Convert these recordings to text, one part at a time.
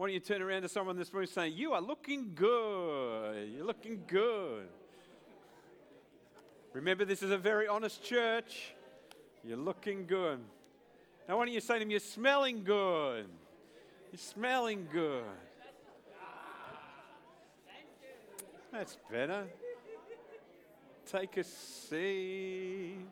Why don't you turn around to someone this morning saying, You are looking good. You're looking good. Remember, this is a very honest church. You're looking good. Now, why don't you say to them, You're smelling good. You're smelling good. That's better. Take a seat.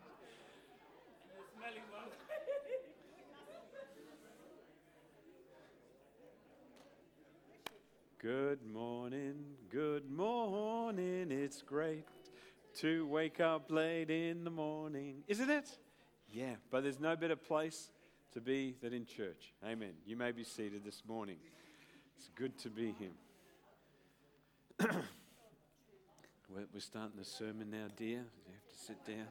Good morning, good morning. It's great to wake up late in the morning, isn't it? Yeah, but there's no better place to be than in church. Amen. You may be seated this morning. It's good to be here. we're, we're starting the sermon now, dear. You have to sit down.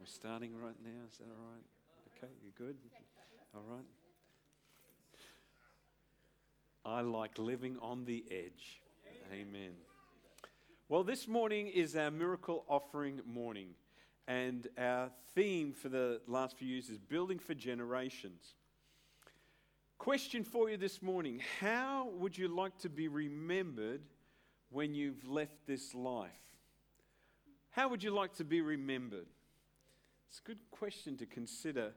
We're starting right now. Is that all right? Okay, you're good? All right. I like living on the edge. Amen. Well, this morning is our miracle offering morning, and our theme for the last few years is building for generations. Question for you this morning How would you like to be remembered when you've left this life? How would you like to be remembered? It's a good question to consider.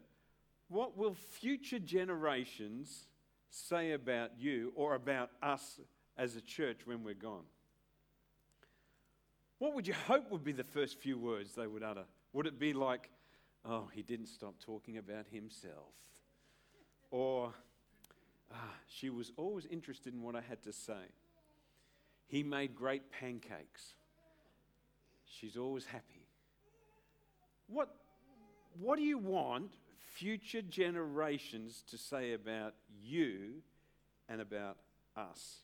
What will future generations say about you or about us as a church when we're gone? What would you hope would be the first few words they would utter? Would it be like, oh, he didn't stop talking about himself? Or, ah, she was always interested in what I had to say. He made great pancakes. She's always happy. What, what do you want future generations to say about you and about us.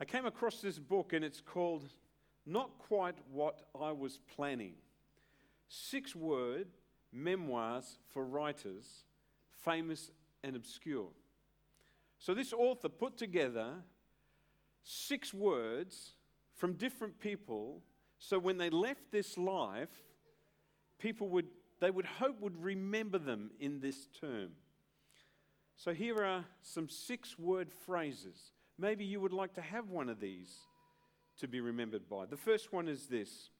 I came across this book and it's called Not Quite What I Was Planning Six Word Memoirs for Writers, Famous and Obscure. So, this author put together six words from different people so when they left this life, people would they would hope would remember them in this term. So here are some six word phrases. Maybe you would like to have one of these to be remembered by. The first one is this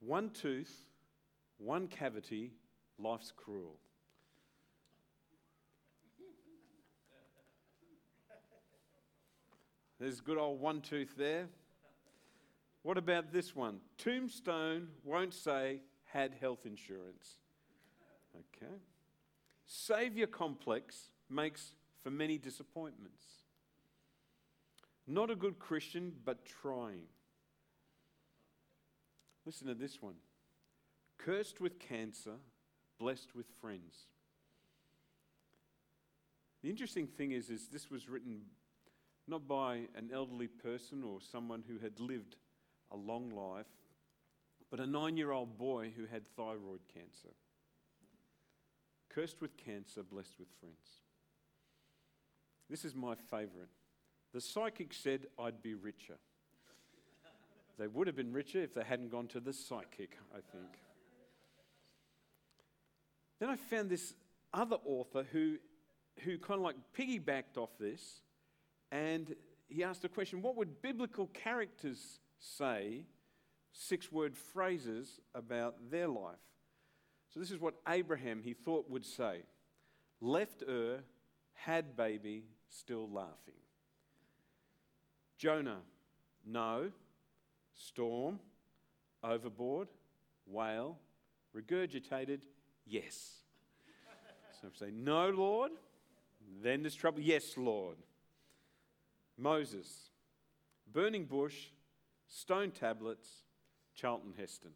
one tooth, one cavity, life's cruel. There's good old one tooth there. What about this one? Tombstone won't say had health insurance. Okay. Savior complex makes for many disappointments. Not a good Christian, but trying. Listen to this one cursed with cancer, blessed with friends. The interesting thing is, is this was written not by an elderly person or someone who had lived a long life, but a nine year old boy who had thyroid cancer. Cursed with cancer, blessed with friends. This is my favourite. The psychic said I'd be richer. They would have been richer if they hadn't gone to the psychic, I think. Then I found this other author who, who kind of like piggybacked off this and he asked a question what would biblical characters say six word phrases about their life. So, this is what Abraham, he thought, would say left Ur, had baby, still laughing. Jonah, no. Storm, overboard, whale, regurgitated, yes. So if say, no, Lord, then there's trouble. Yes, Lord. Moses, burning bush, stone tablets, Charlton Heston.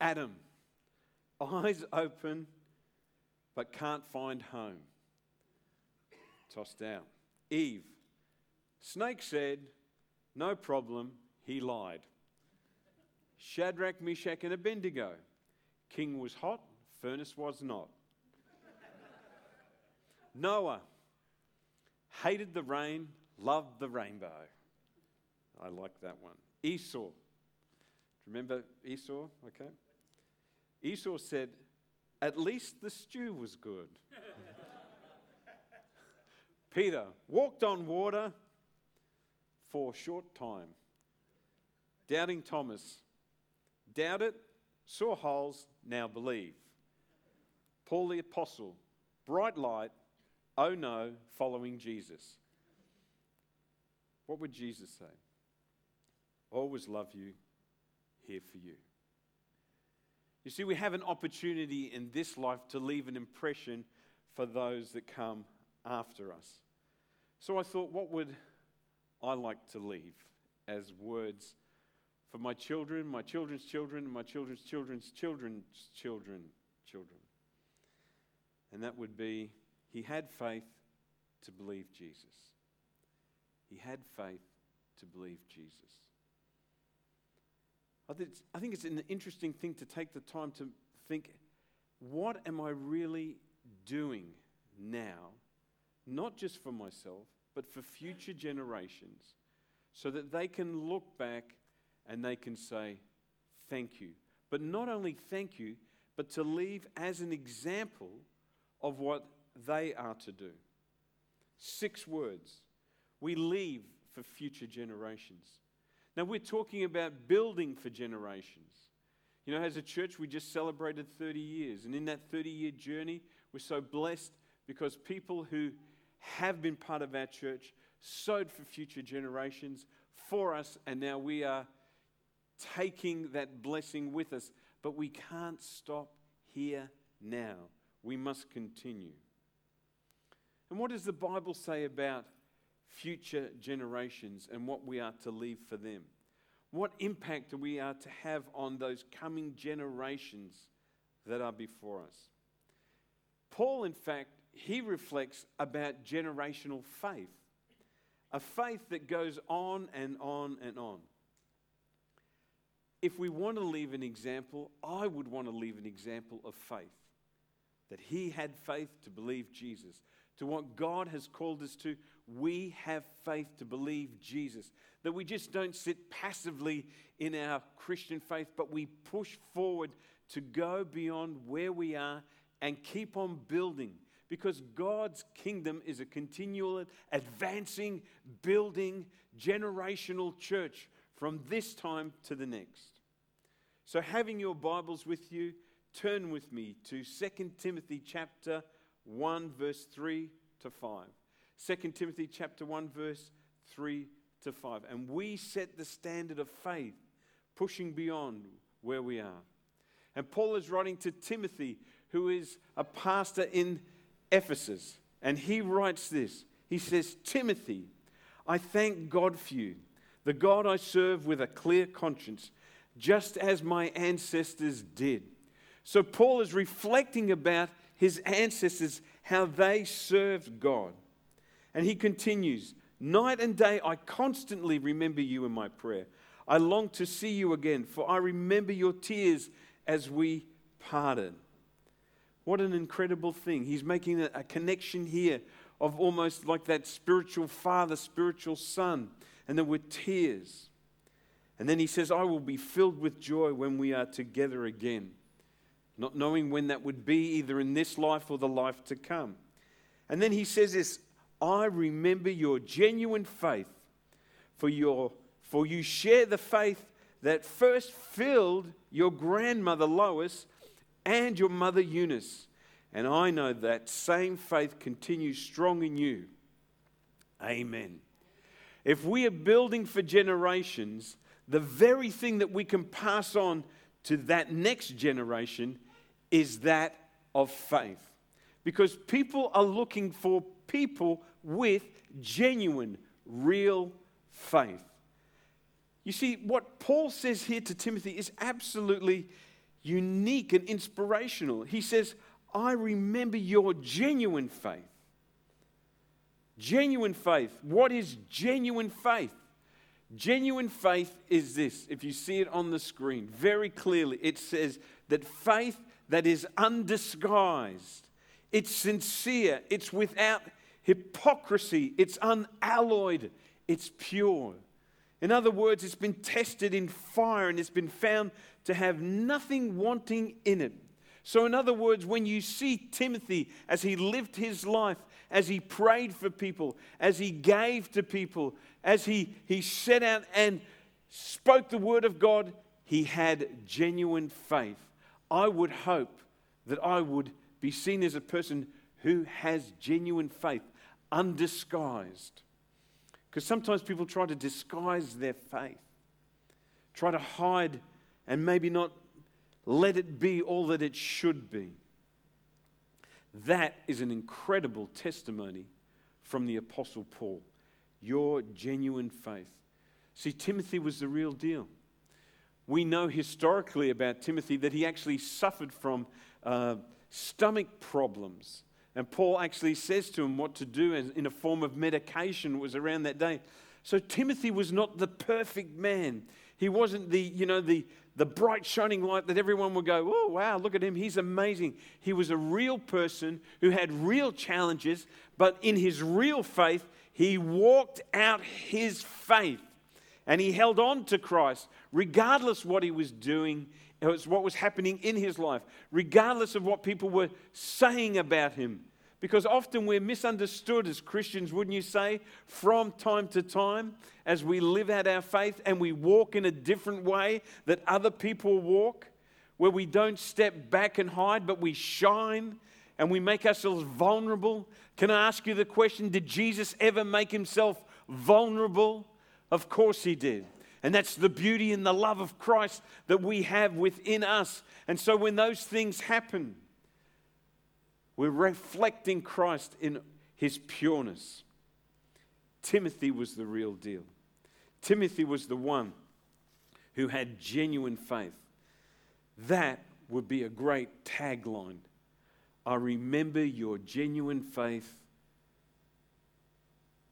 Adam, eyes open but can't find home. Tossed out. Eve. Snake said, No problem, he lied. Shadrach, Meshach, and Abednego. King was hot, furnace was not. Noah hated the rain, loved the rainbow. I like that one. Esau. Remember Esau? Okay. Esau said, At least the stew was good. Peter walked on water for a short time. Doubting Thomas doubted, saw holes, now believe. Paul the Apostle, bright light, oh no, following Jesus. What would Jesus say? Always love you, here for you. You see, we have an opportunity in this life to leave an impression for those that come after us. So I thought, what would I like to leave as words for my children, my children's children, my children's children's children's children, children? And that would be he had faith to believe Jesus. He had faith to believe Jesus. I think it's an interesting thing to take the time to think what am I really doing now, not just for myself, but for future generations, so that they can look back and they can say, Thank you. But not only thank you, but to leave as an example of what they are to do. Six words. We leave for future generations. Now, we're talking about building for generations. You know, as a church, we just celebrated 30 years. And in that 30 year journey, we're so blessed because people who have been part of our church sowed for future generations for us, and now we are taking that blessing with us. But we can't stop here now. We must continue. And what does the Bible say about future generations and what we are to leave for them? What impact we are to have on those coming generations that are before us? Paul, in fact, he reflects about generational faith, a faith that goes on and on and on. If we want to leave an example, I would want to leave an example of faith. That he had faith to believe Jesus, to what God has called us to, we have faith to believe Jesus. That we just don't sit passively in our Christian faith, but we push forward to go beyond where we are and keep on building. Because God's kingdom is a continual, advancing, building, generational church from this time to the next. So, having your Bibles with you, turn with me to 2 Timothy chapter 1, verse 3 to 5. 2 Timothy chapter 1, verse 3 to 5. And we set the standard of faith, pushing beyond where we are. And Paul is writing to Timothy, who is a pastor in Ephesus. And he writes this He says, Timothy, I thank God for you, the God I serve with a clear conscience, just as my ancestors did. So Paul is reflecting about his ancestors, how they served God. And he continues Night and day I constantly remember you in my prayer. I long to see you again, for I remember your tears as we parted. What an incredible thing. He's making a, connection here of almost like that spiritual father, spiritual son, and then with tears. And then he says, I will be filled with joy when we are together again not knowing when that would be, either in this life or the life to come. And then he says this I remember your genuine faith, for, your, for you share the faith that first filled your grandmother Lois and your mother Eunice. And I know that same faith continues strong in you. Amen. If we are building for generations, the very thing that we can pass on to that next generation is that of faith. Because people are looking for people with genuine, real faith. You see, what Paul says here to Timothy is absolutely unique and inspirational. He says, I remember your genuine faith. Genuine faith. What is genuine faith? Genuine faith is this. If you see it on the screen very clearly, it says that faith that is undisguised, it's sincere, it's without hypocrisy, it's unalloyed, it's pure. In other words, it's been tested in fire and it's been found to have nothing wanting in it. So, in other words, when you see Timothy as he lived his life, as he prayed for people, as he gave to people, as he, he set out and spoke the word of God, he had genuine faith. I would hope that I would be seen as a person who has genuine faith, undisguised. Because sometimes people try to disguise their faith, try to hide and maybe not let it be all that it should be. That is an incredible testimony from the Apostle Paul. Your genuine faith. See, Timothy was the real deal. We know historically about Timothy that he actually suffered from uh, stomach problems. And Paul actually says to him what to do in a form of medication was around that day. So Timothy was not the perfect man. He wasn't the, you know, the, the bright shining light that everyone would go, oh, wow, look at him. He's amazing. He was a real person who had real challenges, but in his real faith, he walked out his faith and he held on to Christ regardless what he was doing, was what was happening in his life, regardless of what people were saying about him. Because often we're misunderstood as Christians, wouldn't you say, from time to time as we live out our faith and we walk in a different way that other people walk, where we don't step back and hide, but we shine and we make ourselves vulnerable. Can I ask you the question Did Jesus ever make himself vulnerable? Of course he did. And that's the beauty and the love of Christ that we have within us. And so when those things happen, we're reflecting Christ in his pureness. Timothy was the real deal. Timothy was the one who had genuine faith. That would be a great tagline. I remember your genuine faith,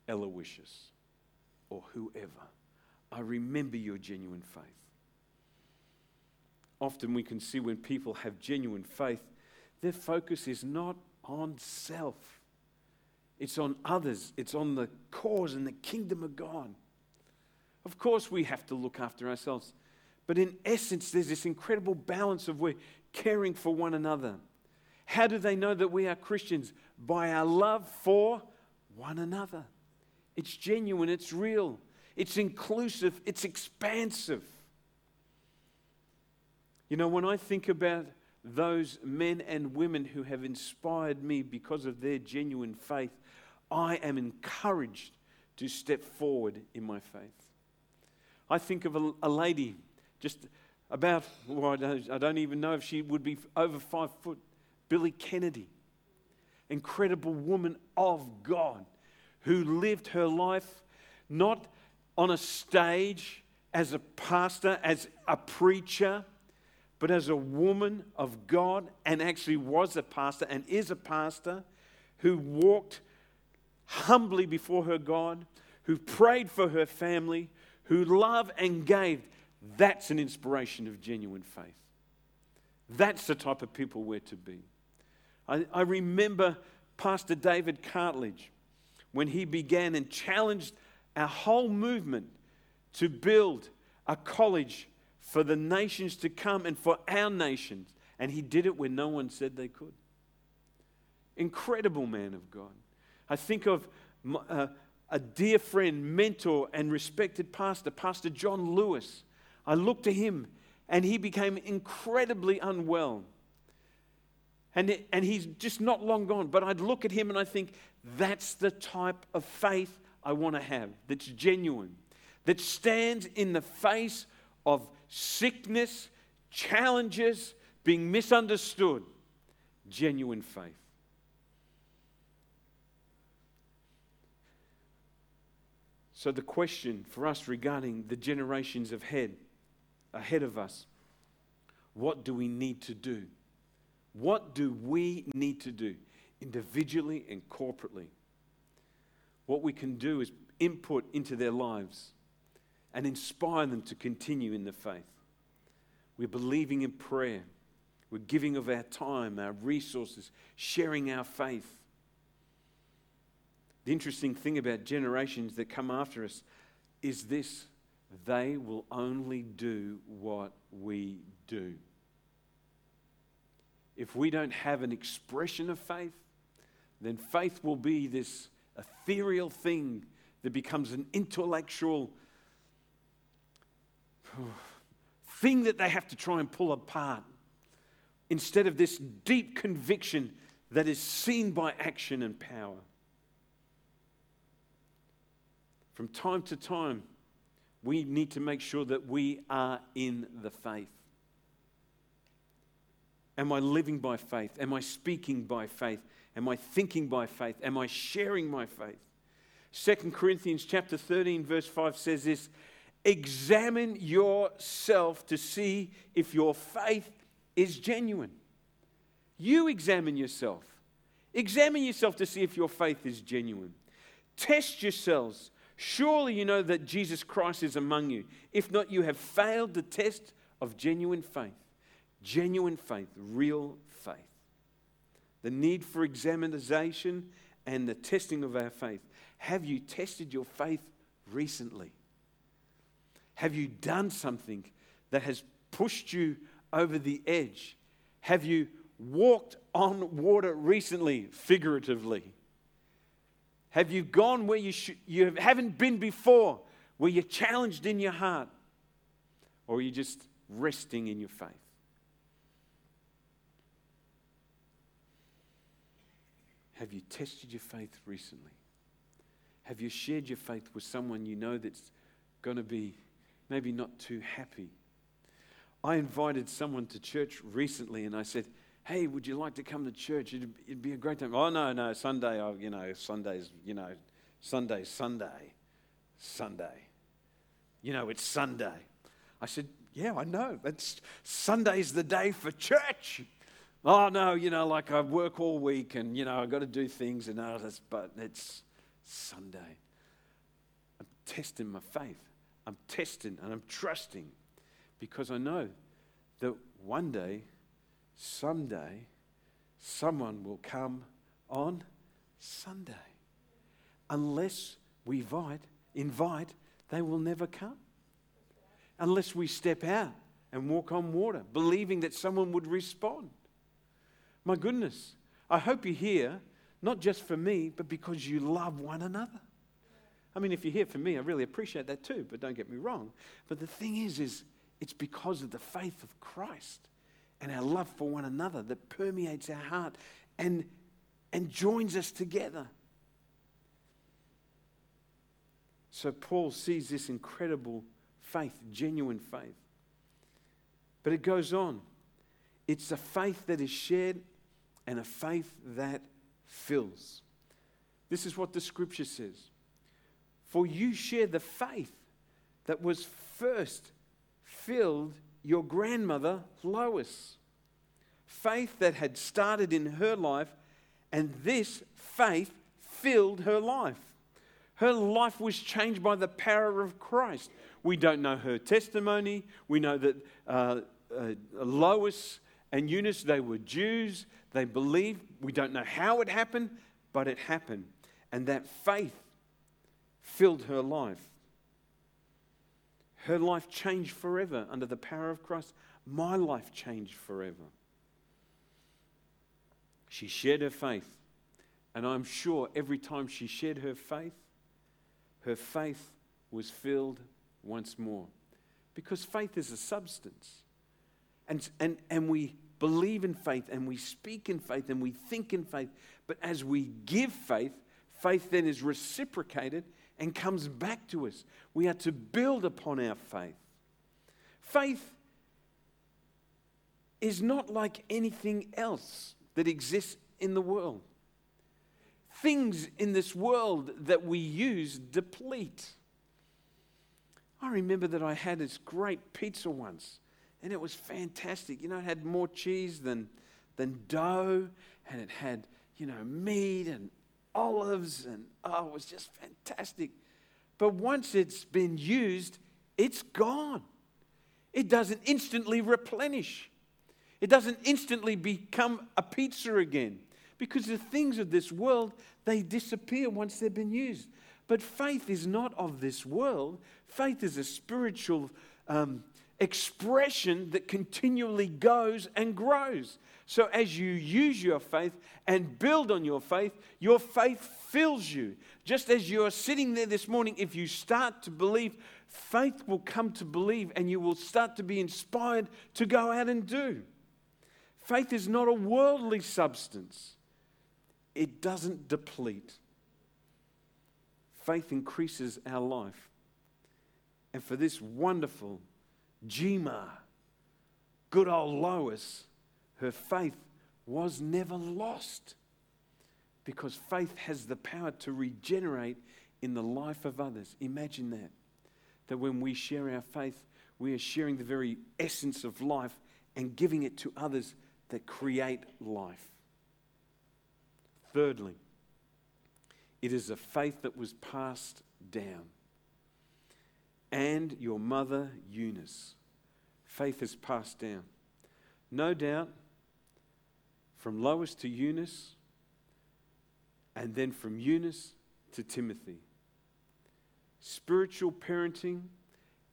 Aloysius, or whoever. I remember your genuine faith. Often we can see when people have genuine faith, their focus is not on self, it's on others, it's on the cause and the kingdom of God. Of course, we have to look after ourselves, but in essence, there's this incredible balance of we're caring for one another. How do they know that we are Christians? By our love for one another. It's genuine, it's real, it's inclusive, it's expansive. You know, when I think about those men and women who have inspired me because of their genuine faith, I am encouraged to step forward in my faith. I think of a, a lady just about, well, I, don't, I don't even know if she would be over five foot, Billy Kennedy. Incredible woman of God who lived her life not on a stage as a pastor, as a preacher, but as a woman of God and actually was a pastor and is a pastor who walked humbly before her God, who prayed for her family, who loved and gave, that's an inspiration of genuine faith. That's the type of people we're to be. I, I remember Pastor David Cartledge when he began and challenged our whole movement to build a college for the nations to come and for our nations. And he did it when no one said they could. Incredible man of God. I think of uh, a dear friend, mentor, and respected pastor, Pastor John Lewis. I looked to him and he became incredibly unwell. And, and he's just not long gone. But I'd look at him and I think, that's the type of faith I want to have that's genuine, that stands in the face of sickness, challenges, being misunderstood, genuine faith. So, the question for us regarding the generations ahead, ahead of us, what do we need to do? What do we need to do individually and corporately? What we can do is input into their lives and inspire them to continue in the faith. We're believing in prayer. We're giving of our time, our resources, sharing our faith. The interesting thing about generations that come after us is this they will only do what we do. If we don't have an expression of faith, then faith will be this ethereal thing that becomes an intellectual thing that they have to try and pull apart instead of this deep conviction that is seen by action and power. From time to time, we need to make sure that we are in the faith. Am I living by faith? Am I speaking by faith? Am I thinking by faith? Am I sharing my faith? 2 Corinthians chapter 13 verse 5 says this, examine yourself to see if your faith is genuine. You examine yourself. Examine yourself to see if your faith is genuine. Test yourselves. Surely you know that Jesus Christ is among you. If not, you have failed the test of genuine faith. Genuine faith, real. The need for examination and the testing of our faith. Have you tested your faith recently? Have you done something that has pushed you over the edge? Have you walked on water recently, figuratively? Have you gone where you, sh- you haven't been before, where you're challenged in your heart? Or are you just resting in your faith? Have you tested your faith recently? Have you shared your faith with someone you know that's going to be maybe not too happy? I invited someone to church recently and I said, Hey, would you like to come to church? It'd, it'd be a great time. Oh, no, no, Sunday, oh, you know, Sunday's, you know, Sunday's Sunday. Sunday. You know, it's Sunday. I said, Yeah, I know. It's Sunday's the day for church. Oh, no, you know, like I work all week and, you know, I've got to do things and all but it's Sunday. I'm testing my faith. I'm testing and I'm trusting because I know that one day, someday, someone will come on Sunday. Unless we invite, invite, they will never come. Unless we step out and walk on water, believing that someone would respond. My goodness, I hope you're here, not just for me, but because you love one another. I mean, if you're here for me, I really appreciate that too, but don't get me wrong. But the thing is, is it's because of the faith of Christ and our love for one another that permeates our heart and, and joins us together. So Paul sees this incredible faith, genuine faith. But it goes on. It's a faith that is shared and a faith that fills. This is what the scripture says. For you share the faith that was first filled your grandmother, Lois. Faith that had started in her life, and this faith filled her life. Her life was changed by the power of Christ. We don't know her testimony. We know that uh, uh, Lois and Eunice, they were Jews. They believed. We don't know how it happened, but it happened. And that faith filled her life. Her life changed forever under the power of Christ. My life changed forever. She shared her faith. And I'm sure every time she shared her faith, her faith was filled once more. Because faith is a substance. And, and, and we believe in faith and we speak in faith and we think in faith. But as we give faith, faith then is reciprocated and comes back to us. We are to build upon our faith. Faith is not like anything else that exists in the world. Things in this world that we use deplete. I remember that I had this great pizza once and it was fantastic. You know, it had more cheese than, than dough, and it had, you know, meat and olives, and oh, it was just fantastic. But once it's been used, it's gone. It doesn't instantly replenish. It doesn't instantly become a pizza again because the things of this world they disappear once they've been used. But faith is not of this world. Faith is a spiritual um, expression that continually goes and grows. So as you use your faith and build on your faith, your faith fills you. Just as you are sitting there this morning, if you start to believe, faith will come to believe and you will start to be inspired to go out and do. Faith is not a worldly substance, it doesn't deplete. Faith increases our life. And for this wonderful Jima, good old Lois, her faith was never lost because faith has the power to regenerate in the life of others. Imagine that. That when we share our faith, we are sharing the very essence of life and giving it to others that create life. Thirdly, it is a faith that was passed down. And your mother, Eunice. Faith is passed down. No doubt, from Lois to Eunice, and then from Eunice to Timothy. Spiritual parenting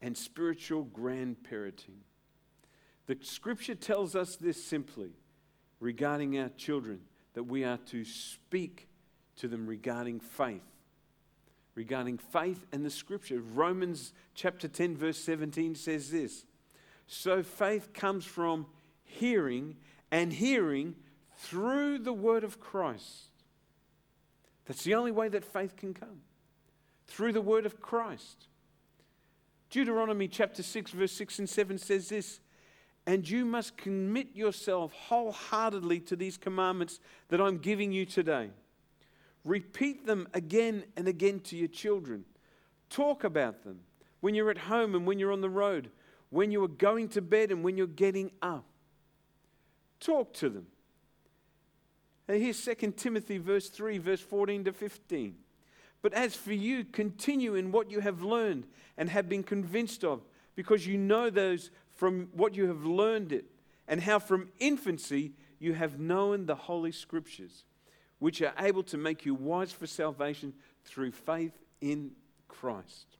and spiritual grandparenting. The scripture tells us this simply regarding our children that we are to speak to them regarding faith. Regarding faith and the scripture. Romans chapter 10, verse 17 says this So faith comes from hearing, and hearing through the word of Christ. That's the only way that faith can come through the word of Christ. Deuteronomy chapter 6, verse 6 and 7 says this And you must commit yourself wholeheartedly to these commandments that I'm giving you today. Repeat them again and again to your children. Talk about them when you're at home and when you're on the road, when you are going to bed and when you're getting up. Talk to them. And here's 2 Timothy verse 3, verse 14 to 15. But as for you, continue in what you have learned and have been convinced of, because you know those from what you have learned it, and how from infancy you have known the Holy Scriptures, which are able to make you wise for salvation through faith in Christ.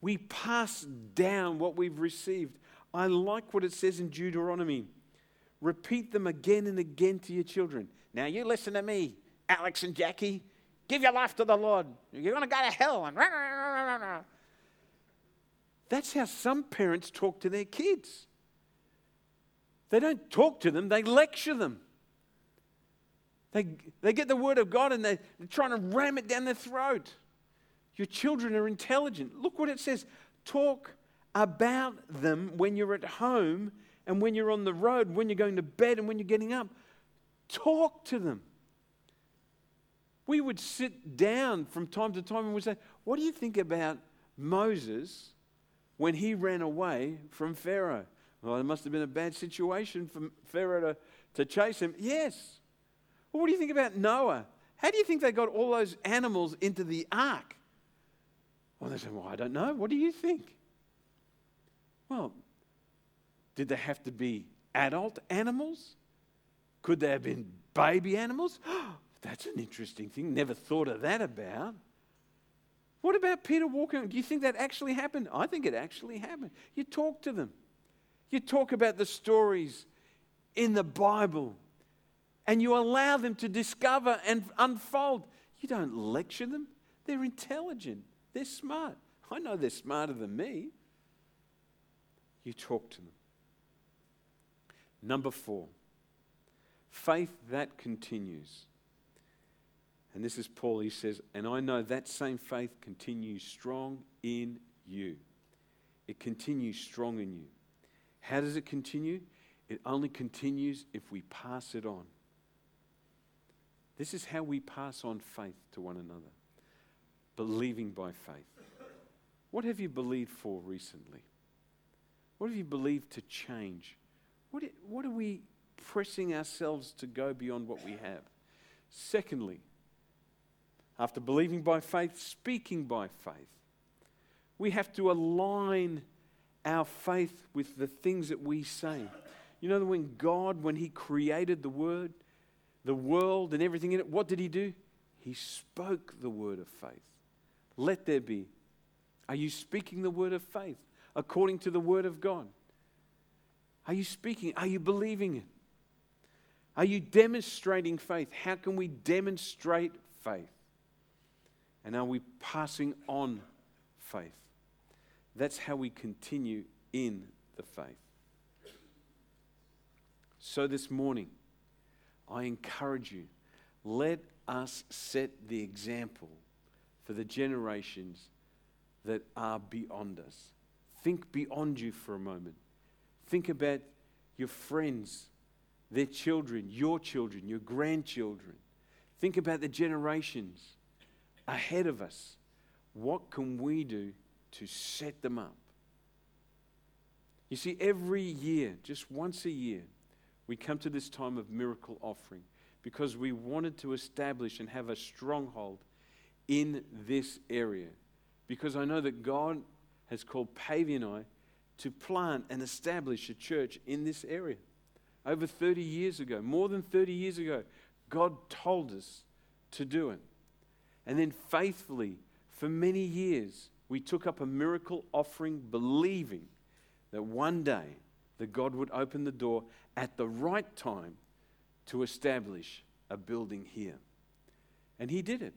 We pass down what we've received. I like what it says in Deuteronomy Repeat them again and again to your children. Now, you listen to me, Alex and Jackie. Give your life to the Lord. You're going to go to hell. And rah, rah, rah, That's how some parents talk to their kids. They don't talk to them, they lecture them. They, they get the word of God and they, they're trying to ram it down their throat. Your children are intelligent. Look what it says talk about them when you're at home and when you're on the road, when you're going to bed, and when you're getting up. Talk to them. We would sit down from time to time and we'd say, What do you think about Moses when he ran away from Pharaoh? Well, it must have been a bad situation for Pharaoh to, to chase him. Yes. Well, what do you think about Noah? How do you think they got all those animals into the ark? Well, they said, Well, I don't know. What do you think? Well, did they have to be adult animals? Could they have been baby animals? That's an interesting thing. Never thought of that about. What about Peter walking? Do you think that actually happened? I think it actually happened. You talk to them. You talk about the stories in the Bible and you allow them to discover and unfold. You don't lecture them. They're intelligent. They're smart. I know they're smarter than me. You talk to them. Number four, faith that continues. And this is Paul, he says, and I know that same faith continues strong in you. It continues strong in you. How does it continue? It only continues if we pass it on. This is how we pass on faith to one another believing by faith. What have you believed for recently? What have you believed to change? What, what are we pressing ourselves to go beyond what we have? Secondly, After believing by faith, speaking by faith. We have to align our faith with the things that we say. You know, when God, when He created the Word, the world, and everything in it, what did He do? He spoke the word of faith. Let there be. Are you speaking the word of faith according to the word of God? Are you speaking? Are you believing it? Are you demonstrating faith? How can we demonstrate faith? And are we passing on faith? That's how we continue in the faith. So this morning, I encourage you let us set the example for the generations that are beyond us. Think beyond you for a moment. Think about your friends, their children, your children, your grandchildren. Think about the generations ahead of us. What can we do to set them up? You see, every year, just once a year, we come to this time of miracle offering because we wanted to establish and have a stronghold in this area. Because I know that God has called Pavey and I to plant and establish a church in this area. Over 30 years ago, more than 30 years ago, God told us to do it. And then faithfully, for many years, we took up a miracle offering, believing that one day that God would open the door at the right time to establish a building here. And he did it.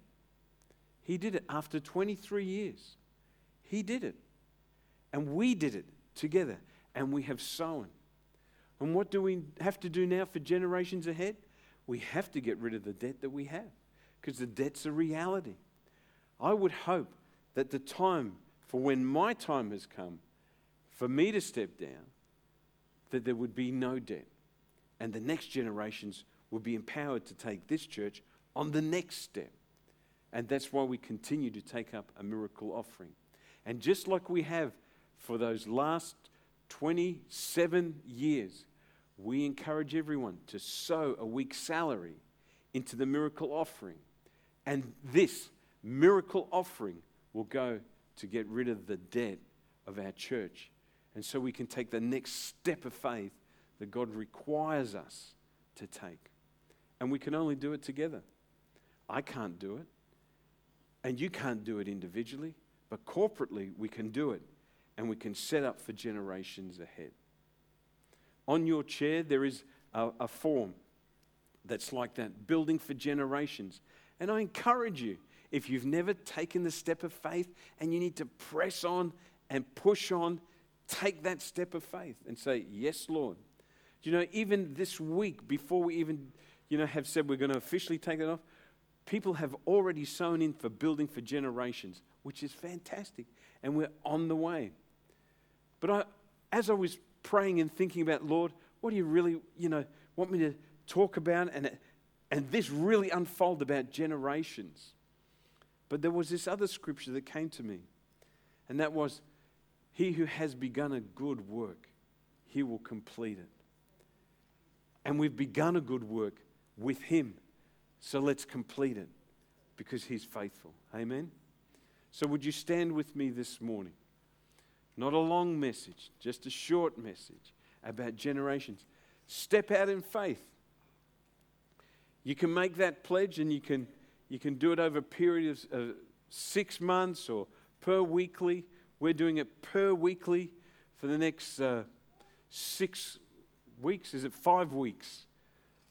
He did it after 23 years. He did it. And we did it together. And we have sown. And what do we have to do now for generations ahead? We have to get rid of the debt that we have because the debt's a reality. I would hope that the time for when my time has come for me to step down, that there would be no debt and the next generations would be empowered to take this church on the next step. And that's why we continue to take up a miracle offering. And just like we have for those last 27 years, we encourage everyone to sow a week's salary into the miracle offering. And this miracle offering will go to get rid of the debt of our church. And so we can take the next step of faith that God requires us to take. And we can only do it together. I can't do it. And you can't do it individually. But corporately, we can do it. And we can set up for generations ahead. On your chair, there is a, a form that's like that building for generations. And I encourage you, if you've never taken the step of faith and you need to press on and push on, take that step of faith and say, Yes, Lord. You know, even this week, before we even, you know, have said we're going to officially take it off, people have already sown in for building for generations, which is fantastic. And we're on the way. But I, as I was praying and thinking about, Lord, what do you really, you know, want me to talk about? And, and this really unfold about generations. But there was this other scripture that came to me, and that was, He who has begun a good work, he will complete it. And we've begun a good work with Him. So let's complete it because He's faithful. Amen? So, would you stand with me this morning? Not a long message, just a short message about generations. Step out in faith. You can make that pledge and you can, you can do it over a period of uh, six months or per weekly. We're doing it per weekly for the next uh, six weeks? Is it five weeks?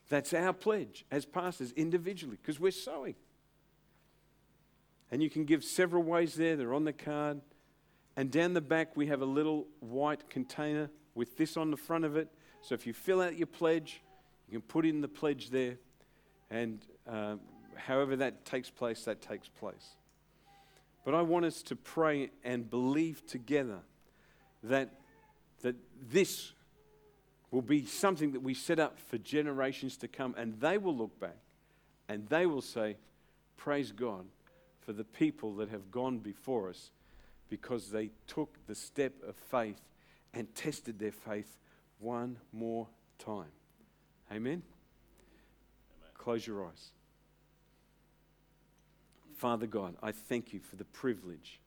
That's our pledge as pastors individually because we're sowing. And you can give several ways there, they're on the card. And down the back, we have a little white container with this on the front of it. So if you fill out your pledge, you can put in the pledge there. And uh, however that takes place, that takes place. But I want us to pray and believe together that, that this will be something that we set up for generations to come, and they will look back and they will say, Praise God for the people that have gone before us because they took the step of faith and tested their faith one more time. Amen? Amen. Close your eyes. Father God, I thank you for the privilege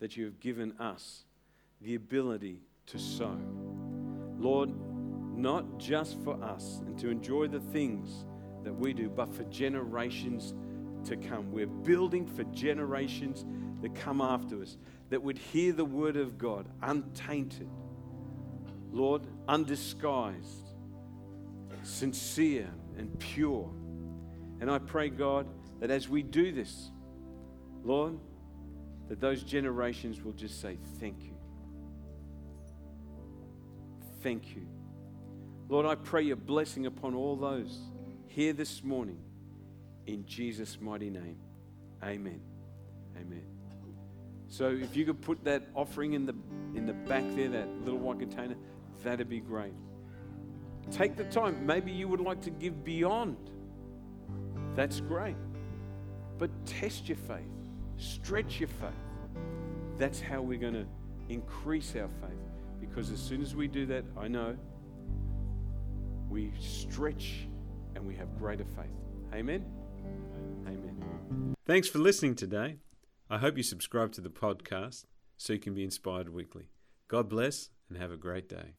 that you have given us the ability to sow. Lord, not just for us and to enjoy the things that we do, but for generations to come. We're building for generations that come after us that would hear the word of God untainted, Lord, undisguised, sincere, and pure. And I pray, God, that as we do this, Lord, that those generations will just say, Thank you. Thank you. Lord, I pray your blessing upon all those here this morning. In Jesus' mighty name. Amen. Amen. So if you could put that offering in the in the back there, that little white container, that'd be great. Take the time. Maybe you would like to give beyond. That's great. But test your faith. Stretch your faith. That's how we're going to increase our faith. Because as soon as we do that, I know we stretch and we have greater faith. Amen. Amen. Thanks for listening today. I hope you subscribe to the podcast so you can be inspired weekly. God bless and have a great day.